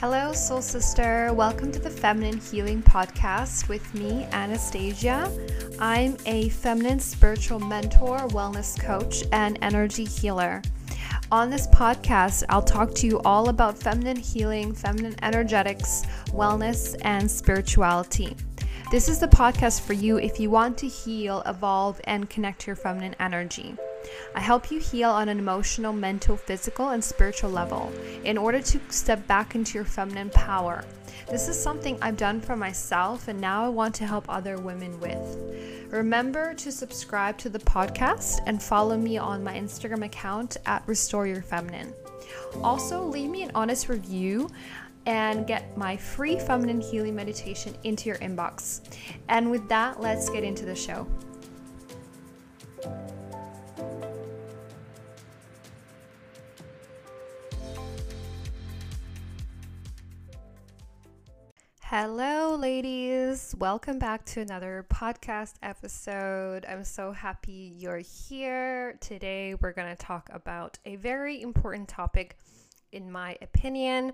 Hello, Soul Sister. Welcome to the Feminine Healing Podcast with me, Anastasia. I'm a feminine spiritual mentor, wellness coach, and energy healer. On this podcast, I'll talk to you all about feminine healing, feminine energetics, wellness, and spirituality. This is the podcast for you if you want to heal, evolve, and connect to your feminine energy. I help you heal on an emotional, mental, physical, and spiritual level in order to step back into your feminine power. This is something I've done for myself, and now I want to help other women with. Remember to subscribe to the podcast and follow me on my Instagram account at Restore Your Feminine. Also, leave me an honest review and get my free feminine healing meditation into your inbox. And with that, let's get into the show. Hello, ladies. Welcome back to another podcast episode. I'm so happy you're here. Today, we're going to talk about a very important topic, in my opinion,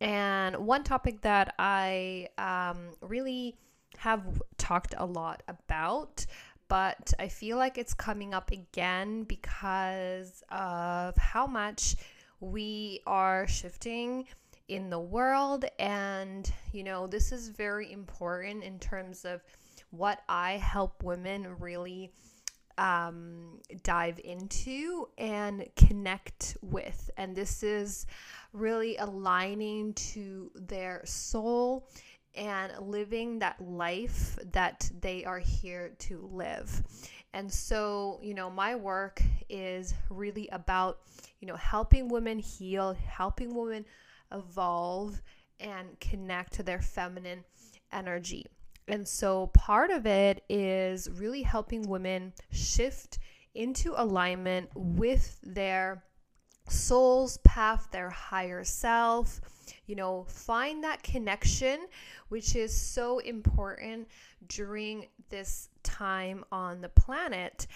and one topic that I um, really have talked a lot about, but I feel like it's coming up again because of how much we are shifting in the world. And, you know, this is very important in terms of what I help women really um, dive into and connect with. And this is really aligning to their soul and living that life that they are here to live. And so, you know, my work is really about, you know, helping women heal, helping women evolve and connect to their feminine energy. And so part of it is really helping women shift into alignment with their soul's path, their higher self, you know, find that connection, which is so important during this time on the planet.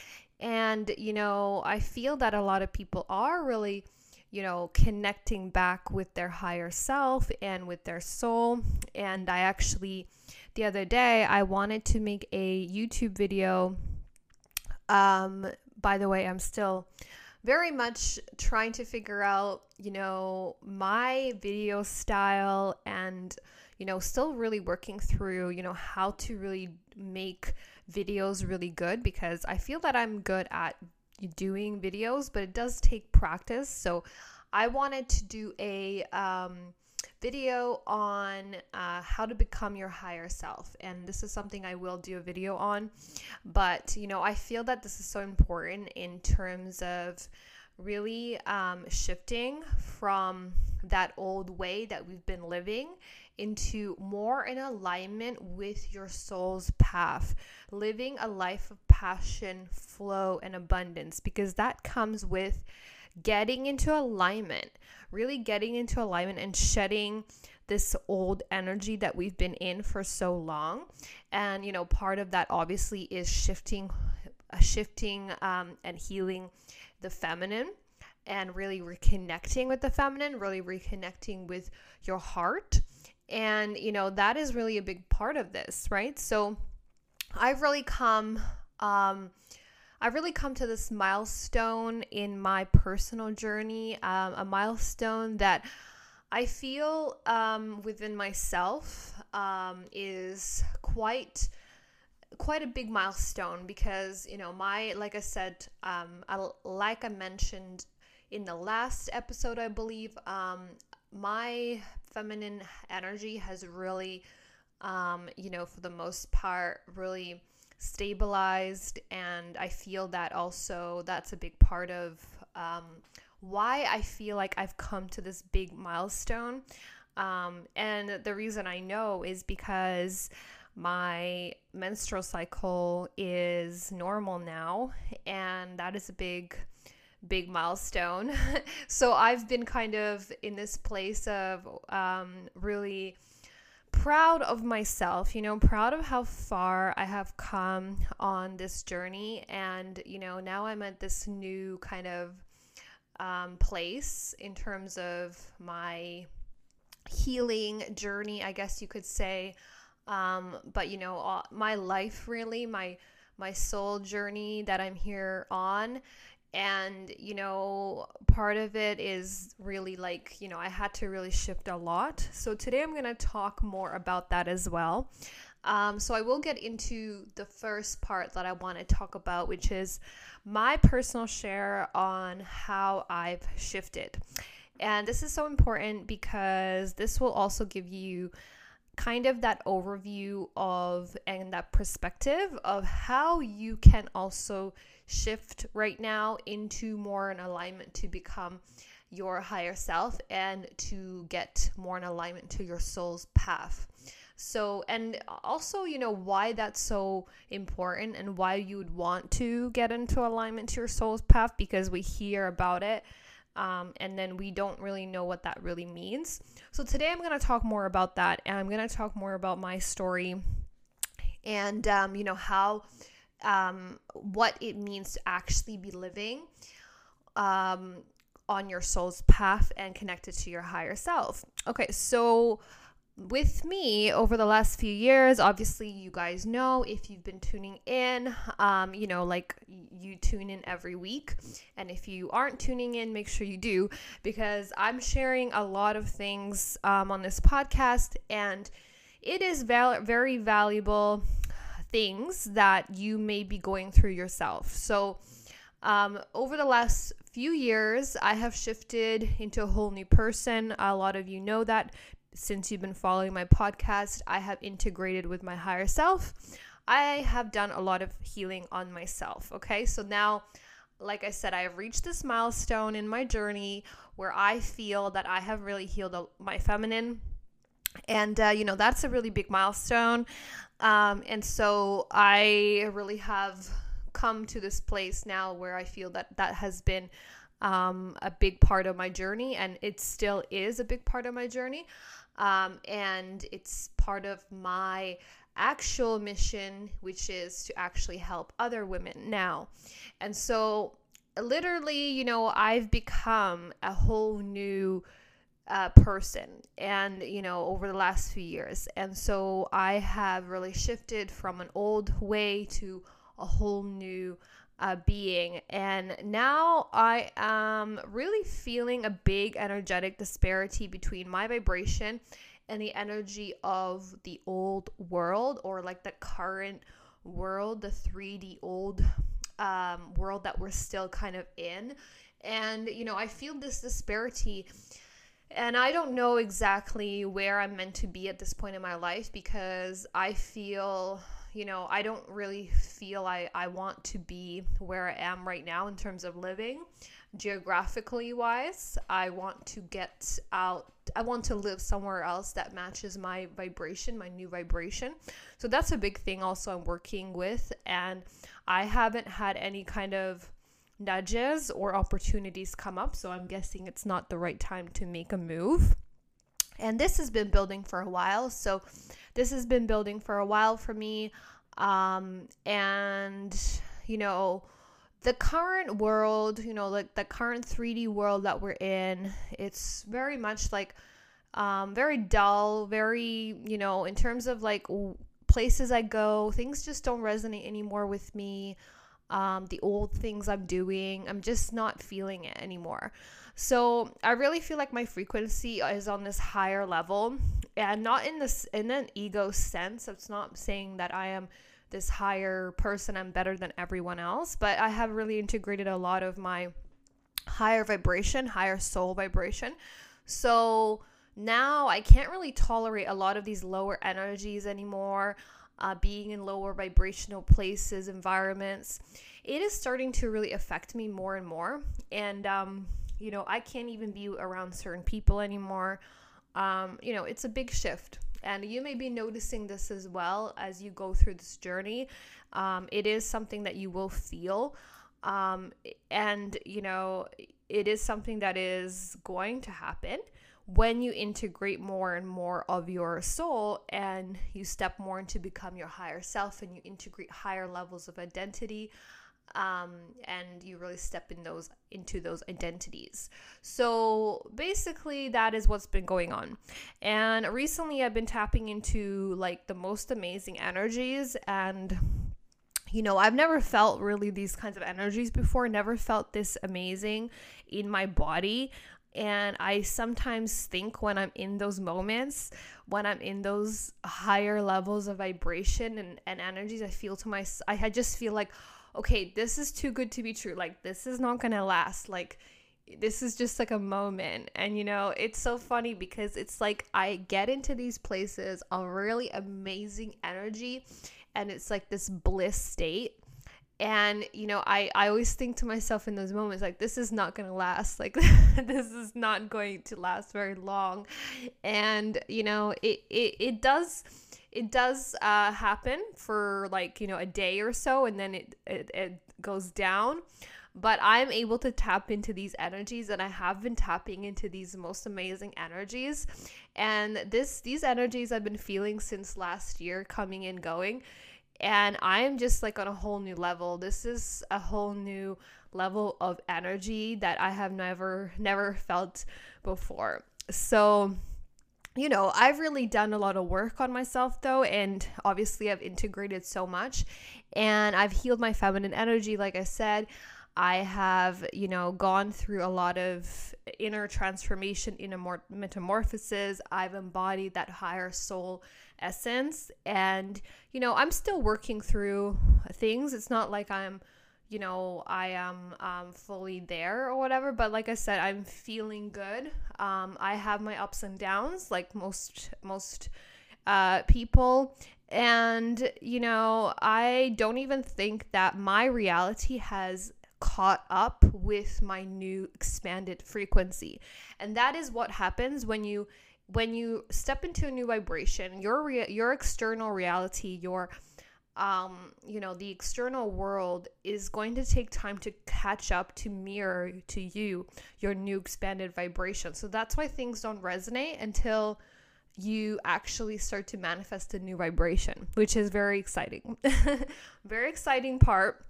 And, you know, I feel that a lot of people are really you know, connecting back with their higher self and with their soul. And I actually, the other day, I wanted to make a YouTube video. Um, by the way, I'm still very much trying to figure out, you know, my video style and, you know, still really working through, you know, how to really make videos really good because I feel that I'm good at doing videos, but it does take practice. So I wanted to do a um, video on uh, how to become your higher self. And this is something I will do a video on. But, you know, I feel that this is so important in terms of really um, shifting from that old way that we've been living into more in alignment with your soul's path, living a life of passion, flow, and abundance, because that comes with getting into alignment, really getting into alignment and shedding this old energy that we've been in for so long. And, you know, part of that obviously is shifting, uh, shifting um, and healing the feminine and really reconnecting with the feminine, really reconnecting with your heart and, you know, that is really a big part of this, right? So I've really come, um, I've really come to this milestone in my personal journey, um, a milestone that I feel um, within myself um, is quite quite a big milestone because you know my like I said um, I, like I mentioned in the last episode I believe um, my feminine energy has really, um, you know, for the most part, really stabilized. And I feel that also that's a big part of um, why I feel like I've come to this big milestone. Um, and the reason I know is because my menstrual cycle is normal now, and that is a big big milestone. so I've been kind of in this place of um, really proud of myself, you know, proud of how far I have come on this journey. And, you know, now I'm at this new kind of um, place in terms of my healing journey, I guess you could say. Um, but you know, uh, my life really, my my soul journey that I'm here on. And, you know, part of it is really like, you know, I had to really shift a lot. So today I'm going to talk more about that as well. Um, so I will get into the first part that I want to talk about, which is my personal share on how I've shifted. And this is so important because this will also give you kind of that overview of and that perspective of how you can also shift right now into more in alignment to become your higher self and to get more in alignment to your soul's path. So, and also, you know, why that's so important and why you would want to get into alignment to your soul's path because we hear about it um, and then we don't really know what that really means. So today I'm going to talk more about that, and I'm going to talk more about my story and um, you know how um, what it means to actually be living um, on your soul's path and connected to your higher self. Okay, so with me over the last few years. Obviously you guys know if you've been tuning in um, you know like you tune in every week. And if you aren't tuning in make sure you do because i'm sharing a lot of things um, on this podcast. And it is val- very valuable things that you may be going through yourself. So um, over the last few years, I have shifted into a whole new person. A lot of you know that since you've been following my podcast, I have integrated with my higher self. I have done a lot of healing on myself. Okay, so now, like I said, I have reached this milestone in my journey where I feel that I have really healed my feminine. And, uh, you know, that's a really big milestone. Um, and so I really have come to this place now where I feel that that has been um, a big part of my journey, and it still is a big part of my journey. Um, and it's part of my actual mission, which is to actually help other women now. And so, literally, you know, I've become a whole new uh, person and you know over the last few years and so i have really shifted from an old way to a whole new uh, being. And now I am really feeling a big energetic disparity between my vibration and the energy of the old world or like the current world, the 3D old um, world that we're still kind of in. And, you know, I feel this disparity. And I don't know exactly where I'm meant to be at this point in my life because I feel you know, I don't really feel I, I want to be where I am right now in terms of living geographically wise. I want to get out, I want to live somewhere else that matches my vibration, my new vibration. So that's a big thing also I'm working with. And I haven't had any kind of nudges or opportunities come up. So I'm guessing it's not the right time to make a move. And this has been building for a while. So this has been building for a while for me. Um, and, you know, the current world, you know, like the current 3D world that we're in, it's very much like um, very dull, very, you know, in terms of like places I go, things just don't resonate anymore with me. Um, the old things I'm doing, I'm just not feeling it anymore. So I really feel like my frequency is on this higher level and not in this in an ego sense. It's not saying that I am this higher person, I'm better than everyone else, but I have really integrated a lot of my higher vibration, higher soul vibration. So now I can't really tolerate a lot of these lower energies anymore. Uh, being in lower vibrational places, environments, it is starting to really affect me more and more. And um, you know, I can't even be around certain people anymore. Um, you know, it's a big shift. And you may be noticing this as well as you go through this journey. Um, it is something that you will feel. Um, and, you know, it is something that is going to happen when you integrate more and more of your soul and you step more into become your higher self and you integrate higher levels of identity um, and you really step in those into those identities. So basically, that is what's been going on. And recently, I've been tapping into like the most amazing energies and you know, I've never felt really these kinds of energies before, never felt this amazing in my body. And I sometimes think when I'm in those moments, when I'm in those higher levels of vibration and, and energies, I feel to my, I just feel like, okay, this is too good to be true. Like, this is not going to last. Like, this is just like a moment. And, you know, it's so funny because it's like I get into these places of really amazing energy and it's like this bliss state. And, you know, I, I always think to myself in those moments, like, this is not going to last. Like, this is not going to last very long. And, you know, it, it, it does it does uh, happen for like you know a day or so and then it, it, it goes down. But i'm able to tap into these energies and i have been tapping into these most amazing energies. And this these energies i've been feeling since last year coming and going. And i'm just like on a whole new level. This is a whole new level of energy that i have never never felt before. So you know, I've really done a lot of work on myself though, and obviously I've integrated so much and I've healed my feminine energy, like I said. I have, you know, gone through a lot of inner transformation, inner metamorphosis. I've embodied that higher soul essence. And, you know, I'm still working through things. It's not like I'm you know i am um, fully there or whatever but like i said i'm feeling good. Um, i have my ups and downs like most most uh, people. And you know i don't even think that my reality has caught up with my new expanded frequency. And that is what happens when you when you step into a new vibration your rea- your external reality your um, you know, the external world is going to take time to catch up to mirror to you your new expanded vibration. So that's why things don't resonate until you actually start to manifest a new vibration, which is very exciting. very exciting part.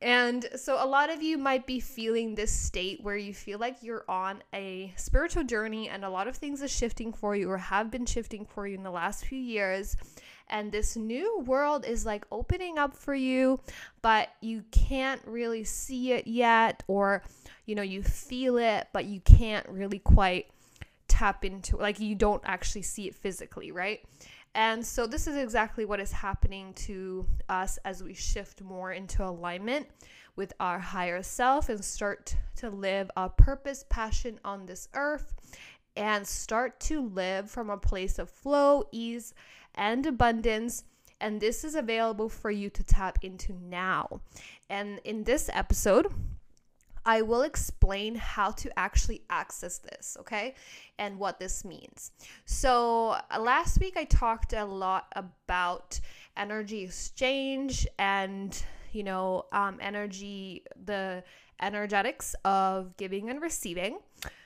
And so, a lot of you might be feeling this state where you feel like you're on a spiritual journey and a lot of things are shifting for you or have been shifting for you in the last few years and this new world is like opening up for you, but you can't really see it yet, or you know, you feel it, but you can't really quite tap into like you don't actually see it physically, right? And so, this is exactly what is happening to us as we shift more into alignment with our higher self and start to live a purpose, passion on this earth and start to live from a place of flow, ease, and abundance. And this is available for you to tap into now. And in this episode, I will explain how to actually access this, okay? And what this means. So, uh, last week I talked a lot about energy exchange and, you know, um, energy, the energetics of giving and receiving,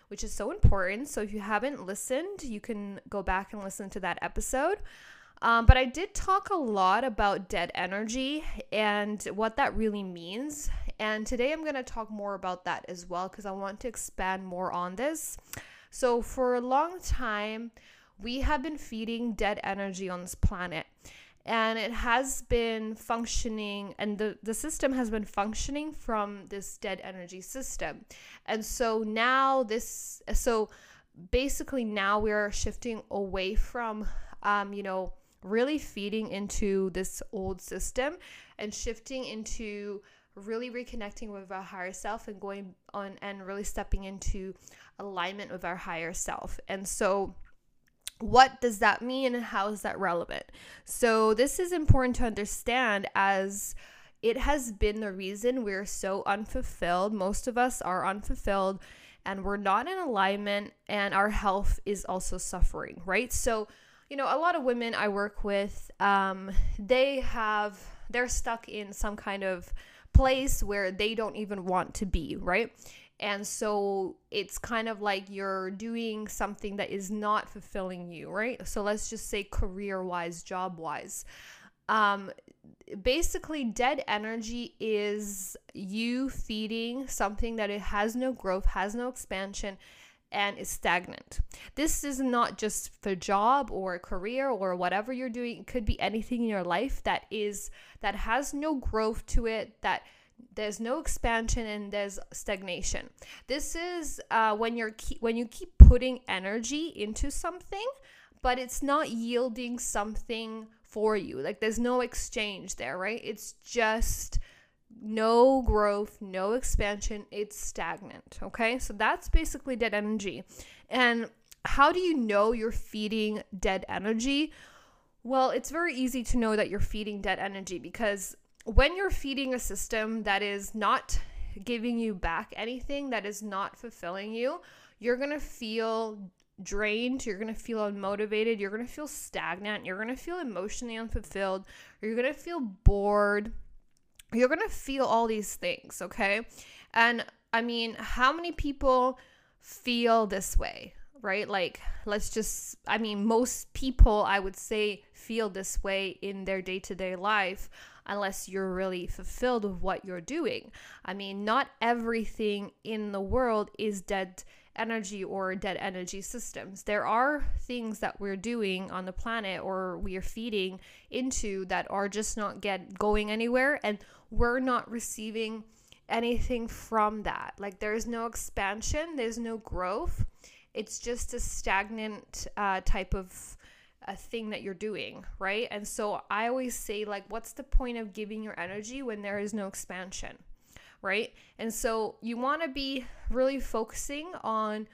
which is so important. So, if you haven't listened, you can go back and listen to that episode. Um, but I did talk a lot about dead energy and what that really means. And today I'm going to talk more about that as well because I want to expand more on this. So, for a long time, we have been feeding dead energy on this planet. And it has been functioning, and the, the system has been functioning from this dead energy system. And so now, this, so basically, now we're shifting away from, um, you know, really feeding into this old system and shifting into really reconnecting with our higher self and going on and really stepping into alignment with our higher self. And so what does that mean and how is that relevant? So this is important to understand as it has been the reason we're so unfulfilled. Most of us are unfulfilled and we're not in alignment and our health is also suffering, right? So you know, a lot of women I work with, um, they have, they're stuck in some kind of place where they don't even want to be, right? And so it's kind of like you're doing something that is not fulfilling you, right? So let's just say career wise, job wise. Um, basically, dead energy is you feeding something that it has no growth, has no expansion, and is stagnant. This is not just for job or career or whatever you're doing. It could be anything in your life that is that has no growth to it that there's no expansion and there's stagnation this is uh, when you're ke- when you keep putting energy into something but it's not yielding something for you like there's no exchange there right it's just no growth no expansion it's stagnant okay? So that's basically dead energy. And how do you know you're feeding dead energy? Well it's very easy to know that you're feeding dead energy because when you're feeding a system that is not giving you back anything, that is not fulfilling you, you're to feel drained, you're to feel unmotivated, you're to feel stagnant, you're to feel emotionally unfulfilled, you're to feel bored. You're going to feel all these things, okay? And I mean, how many people feel this way, right? Like, let's just, I mean, most people, I would say, feel this way in their day to day life unless you're really fulfilled with what you're doing. I mean, not everything in the world is dead energy or dead energy systems. There are things that we're doing on the planet or we are feeding into that are just not get going anywhere and we're not receiving anything from that. Like there's no expansion, there's no growth. It's just a stagnant uh, type of a thing that you're doing, right? And so I always say, like, what's the point of giving your energy when there is no expansion, right? And so you want to be really focusing on,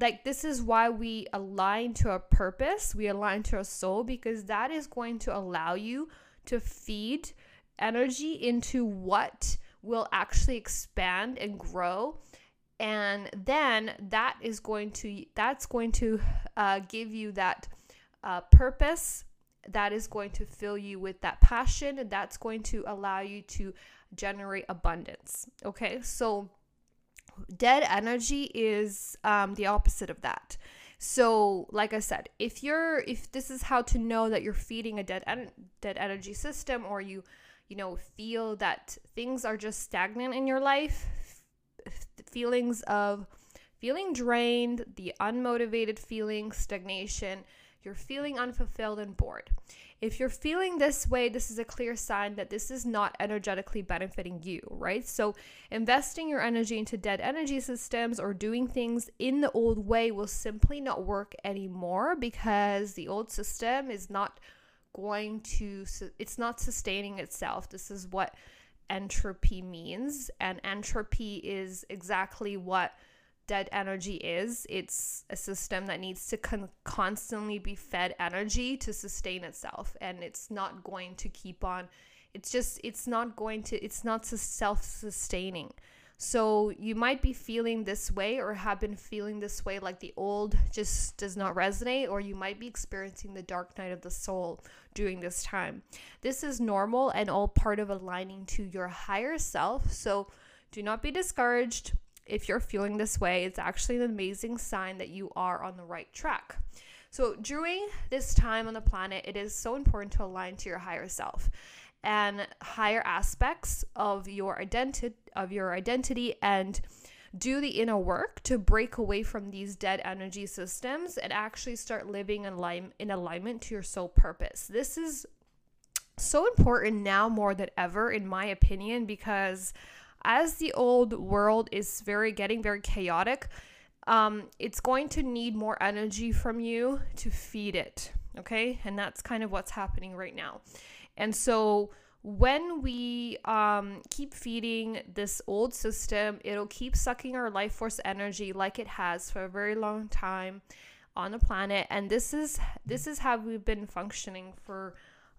like, this is why we align to a purpose, we align to a soul, because that is going to allow you to feed energy into what will actually expand and grow. And then that is going to that's going to uh, give you that uh, purpose that is going to fill you with that passion and that's going to allow you to generate abundance. Okay so dead energy is um, the opposite of that. So like i said if you're if this is how to know that you're feeding a dead en- dead energy system or you you know feel that things are just stagnant in your life feelings of feeling drained the unmotivated feeling stagnation you're feeling unfulfilled and bored. If you're feeling this way, this is a clear sign that this is not energetically benefiting you, right? So, investing your energy into dead energy systems or doing things in the old way will simply not work anymore because the old system is not going to, it's not sustaining itself. This is what entropy means. And entropy is exactly what dead energy is. It's a system that needs to con- constantly be fed energy to sustain itself, and it's not going to keep on. It's just, it's not going to, it's not self sustaining. So you might be feeling this way or have been feeling this way, like the old just does not resonate, or you might be experiencing the dark night of the soul during this time. This is normal and all part of aligning to your higher self. So do not be discouraged if you're feeling this way, it's actually an amazing sign that you are on the right track. So, during this time on the planet, it is so important to align to your higher self and higher aspects of your identity of your identity and do the inner work to break away from these dead energy systems and actually start living in, line, in alignment to your soul purpose. This is so important now more than ever, in my opinion, because as the old world is very getting very chaotic, um, it's going to need more energy from you to feed it. Okay. And that's kind of what's happening right now. And so when we um, keep feeding this old system, it'll keep sucking our life force energy like it has for a very long time on the planet. And this is this is how we've been functioning for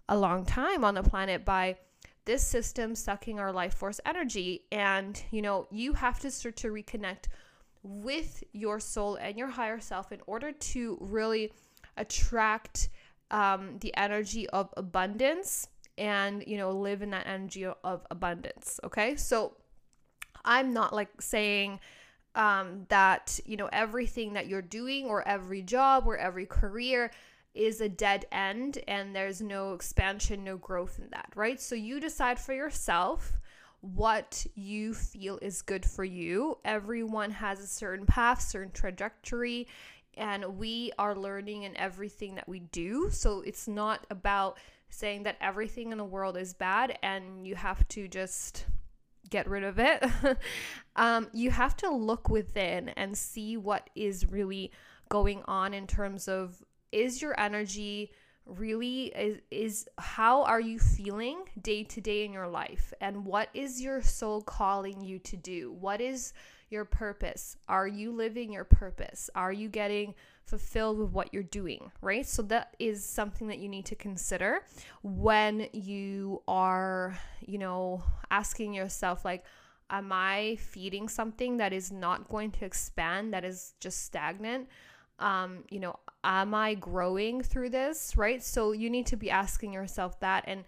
a long time on the planet by this system sucking our life force energy. And, you know, you have to start to reconnect with your soul and your higher self in order to really attract um, the energy of abundance and, you know, live in that energy of abundance. Okay. So I'm not like saying, um, that you know everything that you're doing or every job or every career is a dead end and there's no expansion, no growth in that, right? So you decide for yourself what you feel is good for you. Everyone has a certain path, certain trajectory, and we are learning in everything that we do. So it's not about saying that everything in the world is bad and you have to just get rid of it. um, you have to look within and see what is really going on in terms of is your energy really is, is how are you feeling day to day in your life and what is your soul calling you to do what is your purpose are you living your purpose are you getting fulfilled with what you're doing right so that is something that you need to consider when you are you know asking yourself like am i feeding something that is not going to expand that is just stagnant um, you know, am I growing through this, right? So you need to be asking yourself that. And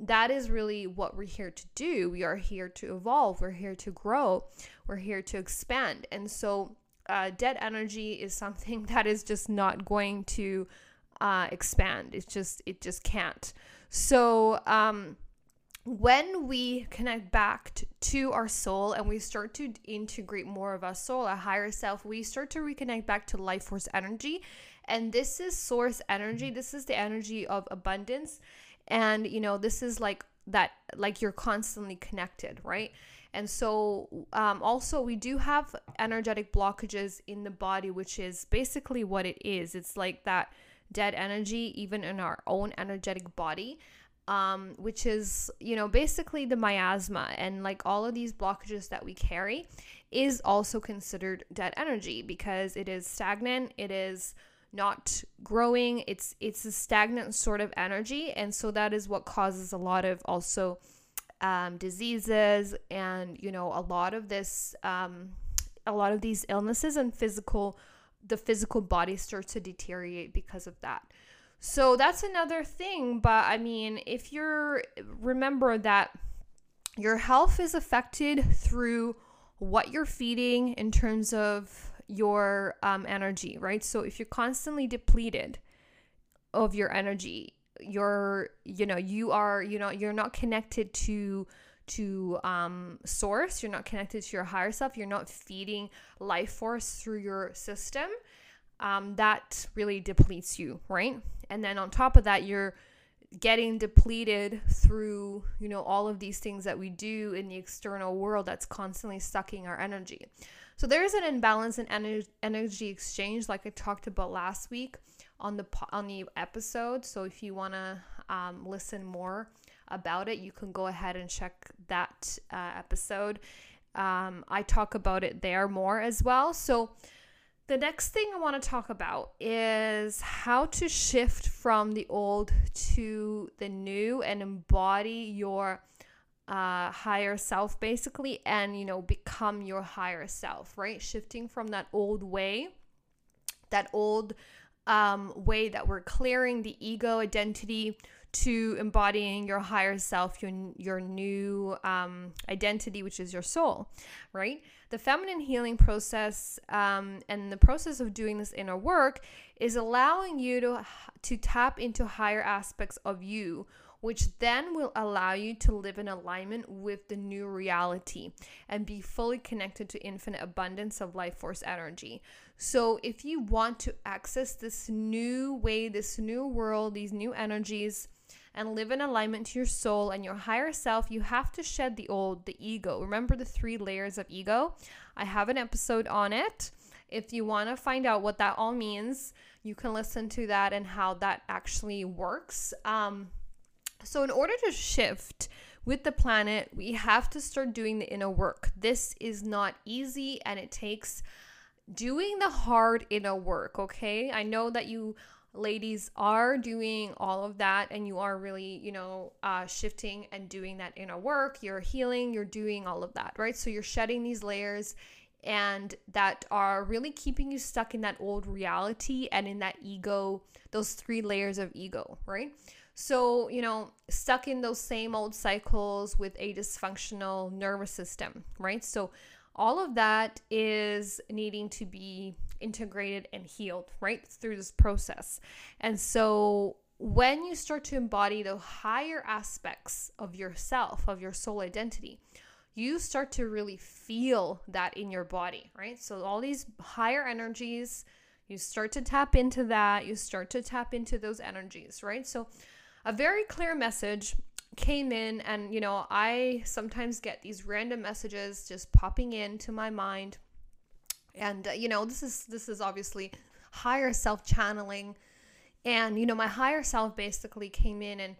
that is really what we're here to do. We are here to evolve, we're here to grow, we're here to expand. And so, uh, dead energy is something that is just not going to uh, expand. It's just, it just can't. So, um, when we connect back to our soul and we start to integrate more of our soul, our higher self, we start to reconnect back to life force energy. And this is source energy. This is the energy of abundance. And, you know, this is like that, like you're constantly connected, right? And so, um, also, we do have energetic blockages in the body, which is basically what it is. It's like that dead energy, even in our own energetic body um, which is, you know, basically the miasma and like all of these blockages that we carry is also considered dead energy because it is stagnant, it is not growing, it's it's a stagnant sort of energy and so that is what causes a lot of also um, diseases and you know a lot of this um, a lot of these illnesses and physical the physical body starts to deteriorate because of that. So that's another thing. But I mean, if you're, remember that your health is affected through what you're feeding in terms of your um, energy, right? So if you're constantly depleted of your energy, you're, you know, you are, you know, you're not connected to to um, source you're not connected to your higher self you're not feeding life force through your system um, that really depletes you right and then on top of that you're getting depleted through you know all of these things that we do in the external world that's constantly sucking our energy so there's an imbalance in ener- energy exchange like i talked about last week on the on the episode. So if you want to um, listen more about it you can go ahead and check that uh, episode. Um, i talk about it there more as well. So the next thing I want to talk about is how to shift from the old to the new and embody your uh, higher self, basically, and you know, become your higher self, right? Shifting from that old way, that old um, way that we're clearing the ego identity to embodying your higher self, your your new um, identity, which is your soul, right? The feminine healing process um, and the process of doing this inner work is allowing you to to tap into higher aspects of you which then will allow you to live in alignment with the new reality and be fully connected to infinite abundance of life force energy. So, if you want to access this new way, this new world, these new energies, and live in alignment to your soul and your higher self, you have to shed the old, the ego. Remember the three layers of ego? I have an episode on it. If you want to find out what that all means, you can listen to that and how that actually works. Um, so, in order to shift with the planet, we have to start doing the inner work. This is not easy and it takes doing the hard inner work, okay? I know that you ladies are doing all of that and you are really you know uh, shifting and doing that inner work you're healing you're doing all of that right so you're shedding these layers and that are really keeping you stuck in that old reality and in that ego those three layers of ego right so you know stuck in those same old cycles with a dysfunctional nervous system right so all of that is needing to be integrated and healed right through this process. And so when you start to embody the higher aspects of yourself, of your soul identity, you start to really feel that in your body, right? So, all these higher energies, you start to tap into that, you start to tap into those energies, right? So, a very clear message came in, and you know, I sometimes get these random messages just popping into my mind. And uh, you know, this is this is obviously higher self channeling and, you know, my higher self basically came in and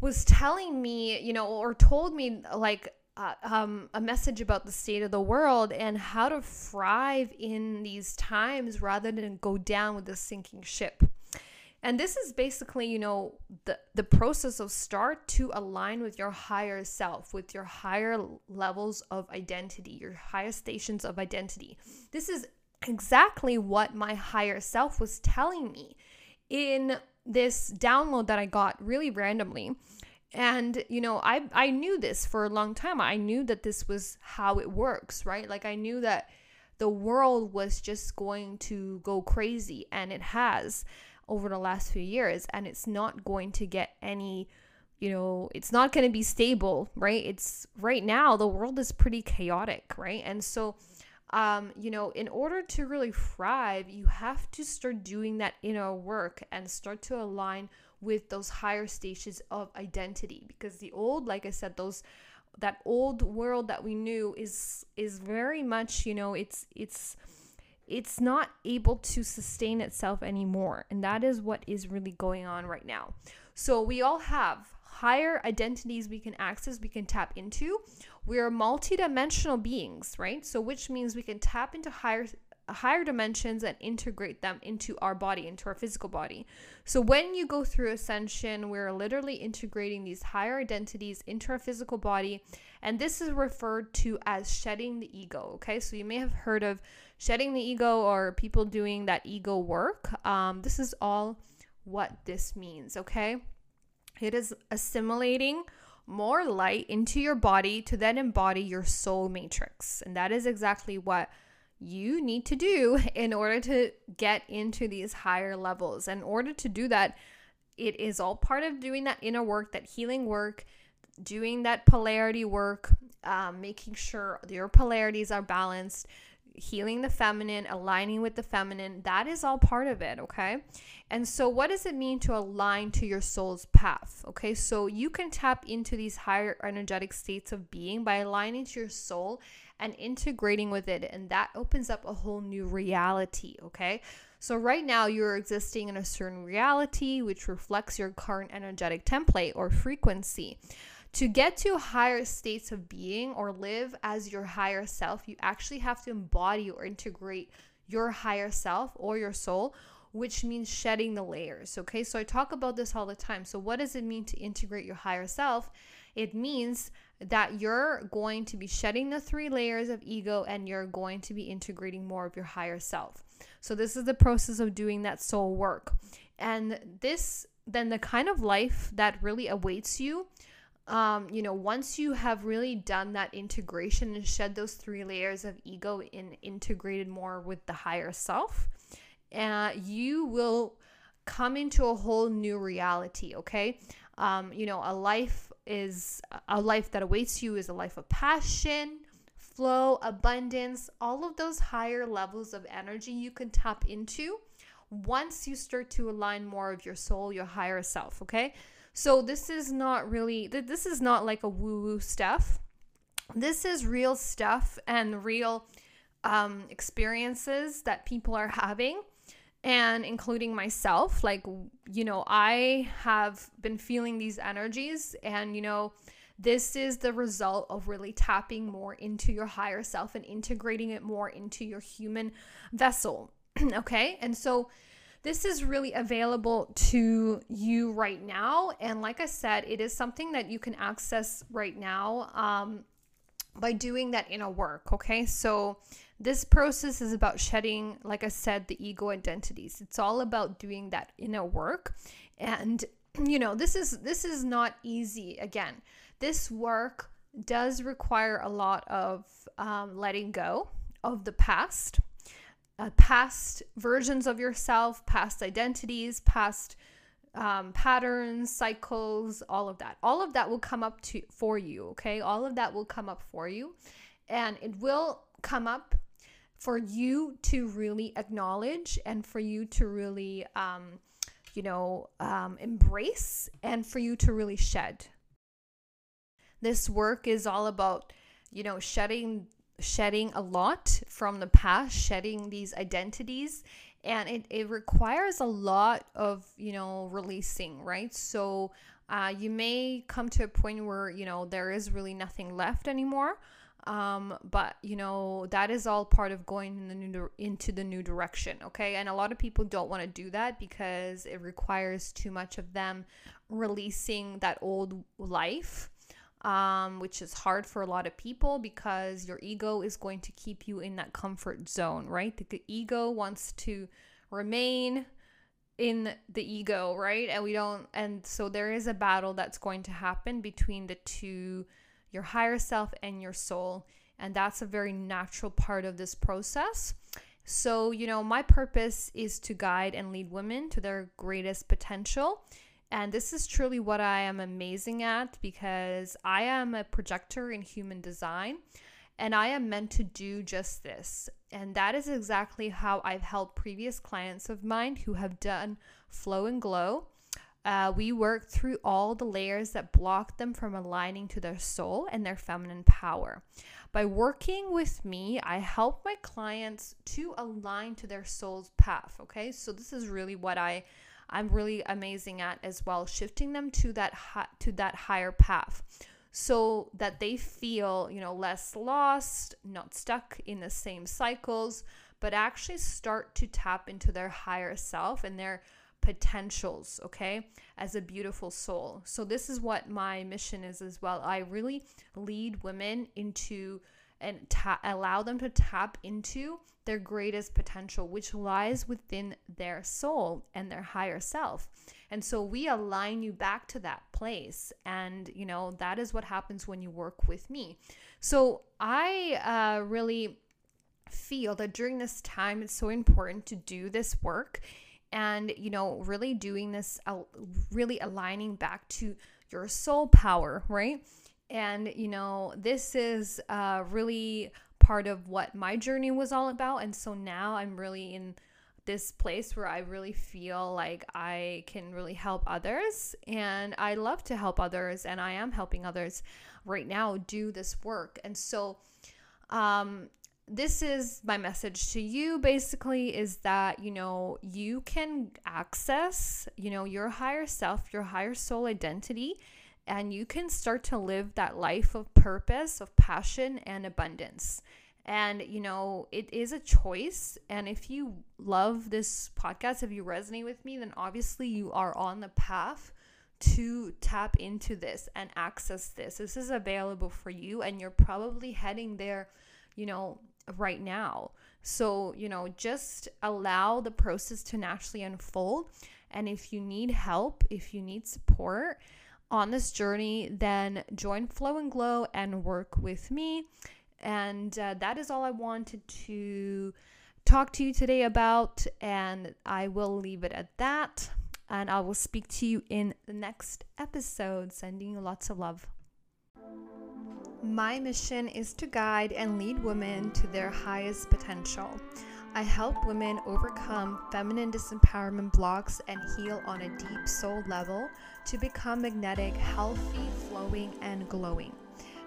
was telling me, you know, or told me like uh, um, a message about the state of the world and how to thrive in these times rather than go down with the sinking ship. And this is basically, you know, the the process of start to align with your higher self, with your higher levels of identity, your highest stations of identity. This is exactly what my higher self was telling me in this download that I got really randomly. And you know, I I knew this for a long time. I knew that this was how it works, right? Like I knew that the world was just going to go crazy and it has over the last few years and it's not going to get any you know, it's not going to be stable, right? It's right now the world is pretty chaotic, right? And so um, you know, in order to really thrive, you have to start doing that inner work and start to align with those higher stages of identity because the old like i said those that old world that we knew is is very much you know it's it's it's not able to sustain itself anymore and that is what is really going on right now so we all have higher identities we can access we can tap into we are multidimensional beings, right? So which means we can tap into higher higher dimensions and integrate them into our body, into our physical body. So when you go through ascension, we're literally integrating these higher identities into our physical body, and this is referred to as shedding the ego. Okay, so you may have heard of shedding the ego or people doing that ego work. Um, this is all what this means. Okay, it is assimilating more light into your body to then embody your soul matrix. And that is exactly what you need to do in order to get into these higher levels. In order to do that, it is all part of doing that inner work, that healing work, doing that polarity work, um, making sure your polarities are balanced, healing the feminine, aligning with the feminine. That is all part of it, okay? And so, what does it mean to align to your soul's path? Okay, so you can tap into these higher energetic states of being by aligning to your soul and integrating with it, and that opens up a whole new reality, okay? So, right now, you're existing in a certain reality which reflects your current energetic template or frequency. To get to higher states of being or live as your higher self, you actually have to embody or integrate your higher self or your soul, which means shedding the layers. Okay, so I talk about this all the time. So, what does it mean to integrate your higher self? It means that you're going to be shedding the three layers of ego and you're going to be integrating more of your higher self. So, this is the process of doing that soul work. And this, then, the kind of life that really awaits you um, you know, once you have really done that integration and shed those three layers of ego and integrated more with the higher self, uh, you will come into a whole new reality. Okay. Um, you know, a life is a life that awaits you is a life of passion, flow, abundance, all of those higher levels of energy you can tap into once you start to align more of your soul, your higher self. Okay. So this is not really this is not like a woo woo stuff. This is real stuff and real um, experiences that people are having and including myself like you know i have been feeling these energies and you know this is the result of really tapping more into your higher self and integrating it more into your human vessel okay and so this is really available to you right now. And like I said, it is something that you can access right now um, by doing that inner work. Okay. So, this process is about shedding, like I said, the ego identities. It's all about doing that inner work. And, you know, this is this is not easy. Again, this work does require a lot of um, letting go of the past, uh, past versions of yourself, past identities, past um, patterns, cycles, all of that. All of that will come up to for you. Okay, all of that will come up for you, and it will come up for you to really acknowledge and for you to really, um, you know, um, embrace and for you to really shed. This work is all about, you know, shedding shedding a lot from the past, shedding these identities and it, it requires a lot of you know releasing right? So uh, you may come to a point where you know there is really nothing left anymore um, but you know that is all part of going in the new into the new direction okay? And a lot of people don't want to do that because it requires too much of them releasing that old life um, which is hard for a lot of people because your ego is going to keep you in that comfort zone, right? The, the ego wants to remain in the ego, right? And we don't, and so there is a battle that's going to happen between the two, your higher self and your soul. And that's a very natural part of this process. So, you know, my purpose is to guide and lead women to their greatest potential and this is truly what I am amazing at because I am a projector in human design and I am meant to do just this. And that is exactly how I've helped previous clients of mine who have done flow and glow. Uh, we work through all the layers that block them from aligning to their soul and their feminine power. By working with me, I help my clients to align to their soul's path. Okay, so this is really what I I'm really amazing at as well, shifting them to that hi- to that higher path so that they feel, you know, less lost, not stuck in the same cycles, but actually start to tap into their higher self and their potentials, okay, as a beautiful soul. So, this is what my mission is as well. I really lead women into and ta- allow them to tap into their greatest potential, which lies within their soul and their higher self. And so we align you back to that place. And, you know, that is what happens when you work with me. So I uh, really feel that during this time, it's so important to do this work and, you know, really doing this, really aligning back to your soul power, right? And, you know, this is uh, really part of what my journey was all about. And so now I'm really in this place where I really feel like I can really help others. And I love to help others. And I am helping others right now do this work. And so, um, this is my message to you basically is that you know you can access you know your higher self your higher soul identity and you can start to live that life of purpose, of passion, and abundance. And, you know, it is a choice. And if you love this podcast, if you resonate with me, then obviously you are on the path to tap into this and access this. This is available for you, and you're probably heading there, you know, right now. So, you know, just allow the process to naturally unfold. And if you need help, if you need support, on this journey, then join Flow and Glow and work with me. And uh, that is all I wanted to talk to you today about. And I will leave it at that. And I will speak to you in the next episode. Sending you lots of love. My mission is to guide and lead women to their highest potential. I help women overcome feminine disempowerment blocks and heal on a deep soul level to become magnetic, healthy, flowing, and glowing.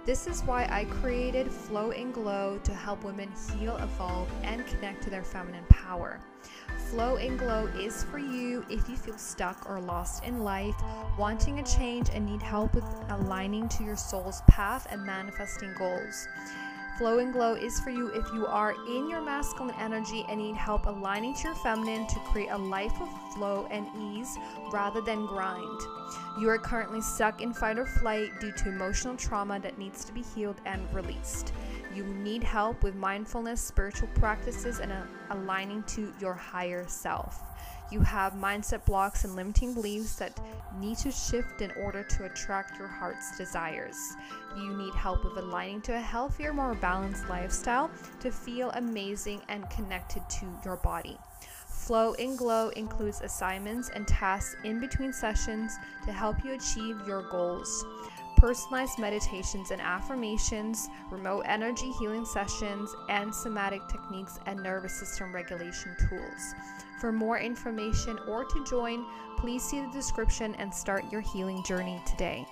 This is why I created Flow and Glow to help women heal, evolve, and connect to their feminine power. Flow and Glow is for you if you feel stuck or lost in life, wanting a change, and need help with aligning to your soul's path and manifesting goals. Flow and Glow is for you if you are in your masculine energy and need help aligning to your feminine to create a life of flow and ease rather than grind. You are currently stuck in fight or flight due to emotional trauma that needs to be healed and released. You need help with mindfulness, spiritual practices, and aligning to your higher self. You have mindset blocks and limiting beliefs that need to shift in order to attract your heart's desires. You need help with aligning to a healthier, more balanced lifestyle to feel amazing and connected to your body. Flow and Glow includes assignments and tasks in between sessions to help you achieve your goals personalized meditations and affirmations, remote energy healing sessions, and somatic techniques and nervous system regulation tools. For more information or to join, please see the description and start your healing journey today.